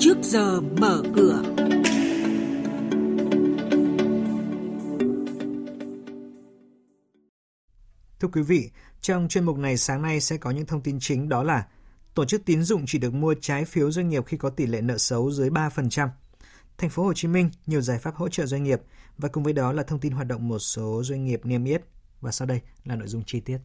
trước giờ mở cửa. Thưa quý vị, trong chuyên mục này sáng nay sẽ có những thông tin chính đó là tổ chức tín dụng chỉ được mua trái phiếu doanh nghiệp khi có tỷ lệ nợ xấu dưới 3%. Thành phố Hồ Chí Minh nhiều giải pháp hỗ trợ doanh nghiệp và cùng với đó là thông tin hoạt động một số doanh nghiệp niêm yết và sau đây là nội dung chi tiết.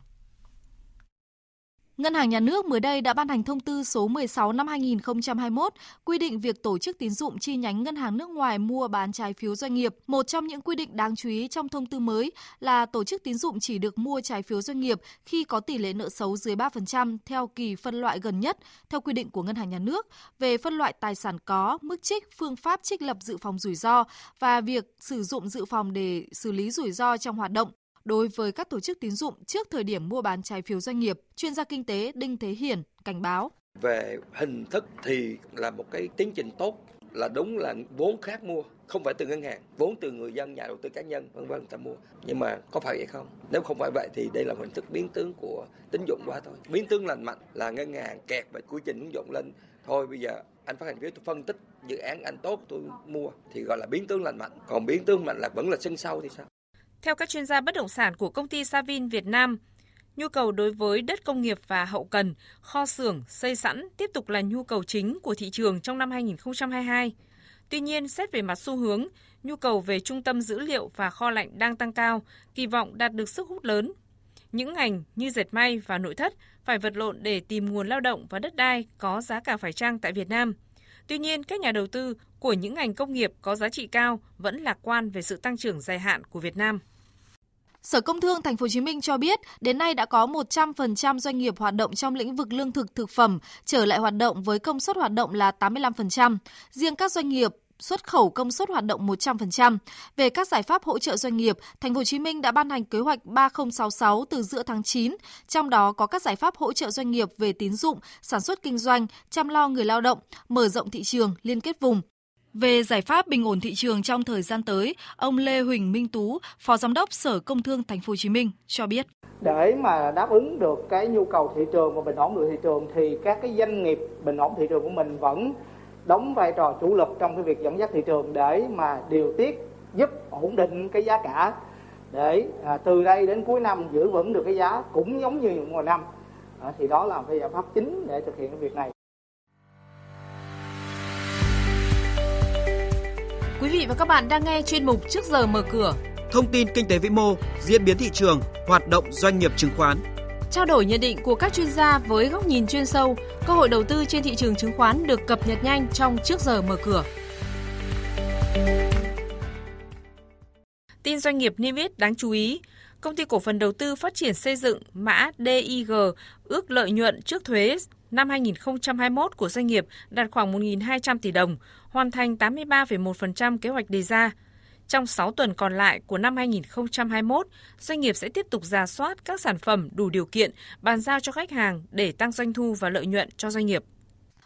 Ngân hàng Nhà nước mới đây đã ban hành thông tư số 16 năm 2021 quy định việc tổ chức tín dụng chi nhánh ngân hàng nước ngoài mua bán trái phiếu doanh nghiệp. Một trong những quy định đáng chú ý trong thông tư mới là tổ chức tín dụng chỉ được mua trái phiếu doanh nghiệp khi có tỷ lệ nợ xấu dưới 3% theo kỳ phân loại gần nhất theo quy định của Ngân hàng Nhà nước về phân loại tài sản có, mức trích, phương pháp trích lập dự phòng rủi ro và việc sử dụng dự phòng để xử lý rủi ro trong hoạt động đối với các tổ chức tín dụng trước thời điểm mua bán trái phiếu doanh nghiệp, chuyên gia kinh tế Đinh Thế Hiển cảnh báo. Về hình thức thì là một cái tiến trình tốt là đúng là vốn khác mua không phải từ ngân hàng vốn từ người dân nhà đầu tư cá nhân vân vân ta mua. Nhưng mà có phải vậy không? Nếu không phải vậy thì đây là hình thức biến tướng của tín dụng quá thôi. Biến tướng lành mạnh là ngân hàng kẹt về quy trình ứng dụng lên. Thôi bây giờ anh phát hành phiếu tôi phân tích dự án anh tốt tôi mua thì gọi là biến tướng lành mạnh. Còn biến tướng mạnh là vẫn là sân sau thì sao? Theo các chuyên gia bất động sản của công ty Savin Việt Nam, nhu cầu đối với đất công nghiệp và hậu cần, kho xưởng, xây sẵn tiếp tục là nhu cầu chính của thị trường trong năm 2022. Tuy nhiên, xét về mặt xu hướng, nhu cầu về trung tâm dữ liệu và kho lạnh đang tăng cao, kỳ vọng đạt được sức hút lớn. Những ngành như dệt may và nội thất phải vật lộn để tìm nguồn lao động và đất đai có giá cả phải chăng tại Việt Nam. Tuy nhiên, các nhà đầu tư của những ngành công nghiệp có giá trị cao vẫn lạc quan về sự tăng trưởng dài hạn của Việt Nam. Sở Công Thương Thành phố Hồ Chí Minh cho biết, đến nay đã có 100% doanh nghiệp hoạt động trong lĩnh vực lương thực thực phẩm trở lại hoạt động với công suất hoạt động là 85%. Riêng các doanh nghiệp xuất khẩu công suất hoạt động 100%. Về các giải pháp hỗ trợ doanh nghiệp, Thành phố Hồ Chí Minh đã ban hành kế hoạch 3066 từ giữa tháng 9, trong đó có các giải pháp hỗ trợ doanh nghiệp về tín dụng, sản xuất kinh doanh, chăm lo người lao động, mở rộng thị trường, liên kết vùng, về giải pháp bình ổn thị trường trong thời gian tới, ông Lê Huỳnh Minh Tú, Phó Giám đốc Sở Công Thương Thành phố Hồ Chí Minh cho biết. Để mà đáp ứng được cái nhu cầu thị trường và bình ổn được thị trường thì các cái doanh nghiệp bình ổn thị trường của mình vẫn đóng vai trò chủ lực trong cái việc dẫn dắt thị trường để mà điều tiết giúp ổn định cái giá cả. Để à, từ đây đến cuối năm giữ vững được cái giá cũng giống như những mọi năm. À, thì đó là cái giải pháp chính để thực hiện cái việc này. Quý vị và các bạn đang nghe chuyên mục Trước giờ mở cửa. Thông tin kinh tế vĩ mô, diễn biến thị trường, hoạt động doanh nghiệp chứng khoán. Trao đổi nhận định của các chuyên gia với góc nhìn chuyên sâu, cơ hội đầu tư trên thị trường chứng khoán được cập nhật nhanh trong Trước giờ mở cửa. Tin doanh nghiệp niêm yết đáng chú ý, Công ty cổ phần đầu tư phát triển xây dựng mã DIG ước lợi nhuận trước thuế năm 2021 của doanh nghiệp đạt khoảng 1.200 tỷ đồng, hoàn thành 83,1% kế hoạch đề ra. Trong 6 tuần còn lại của năm 2021, doanh nghiệp sẽ tiếp tục ra soát các sản phẩm đủ điều kiện bàn giao cho khách hàng để tăng doanh thu và lợi nhuận cho doanh nghiệp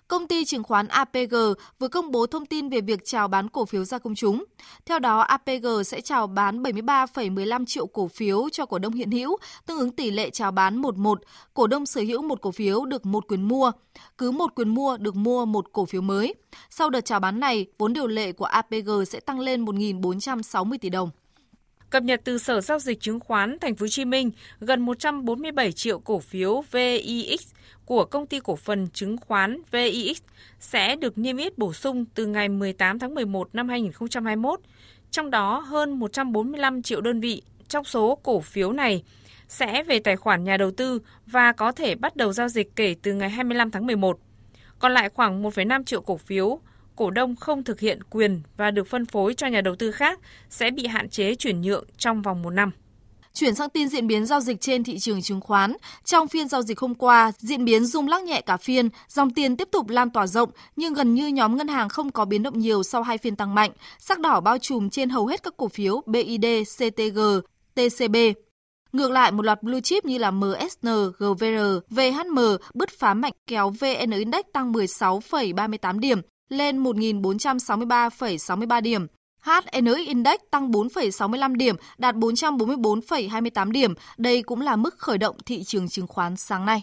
công ty chứng khoán APG vừa công bố thông tin về việc chào bán cổ phiếu ra công chúng. Theo đó, APG sẽ chào bán 73,15 triệu cổ phiếu cho cổ đông hiện hữu, tương ứng tỷ lệ chào bán 11, cổ đông sở hữu một cổ phiếu được một quyền mua, cứ một quyền mua được mua một cổ phiếu mới. Sau đợt chào bán này, vốn điều lệ của APG sẽ tăng lên 1.460 tỷ đồng. Cập nhật từ Sở giao dịch chứng khoán Thành phố Hồ Chí Minh, gần 147 triệu cổ phiếu VIX của công ty cổ phần chứng khoán VIX sẽ được niêm yết bổ sung từ ngày 18 tháng 11 năm 2021. Trong đó hơn 145 triệu đơn vị trong số cổ phiếu này sẽ về tài khoản nhà đầu tư và có thể bắt đầu giao dịch kể từ ngày 25 tháng 11. Còn lại khoảng 1,5 triệu cổ phiếu cổ đông không thực hiện quyền và được phân phối cho nhà đầu tư khác sẽ bị hạn chế chuyển nhượng trong vòng một năm. Chuyển sang tin diễn biến giao dịch trên thị trường chứng khoán. Trong phiên giao dịch hôm qua, diễn biến rung lắc nhẹ cả phiên, dòng tiền tiếp tục lan tỏa rộng, nhưng gần như nhóm ngân hàng không có biến động nhiều sau hai phiên tăng mạnh. Sắc đỏ bao trùm trên hầu hết các cổ phiếu BID, CTG, TCB. Ngược lại, một loạt blue chip như là MSN, GVR, VHM bứt phá mạnh kéo VN Index tăng 16,38 điểm lên 1.463,63 điểm. HNX Index tăng 4,65 điểm, đạt 444,28 điểm. Đây cũng là mức khởi động thị trường chứng khoán sáng nay.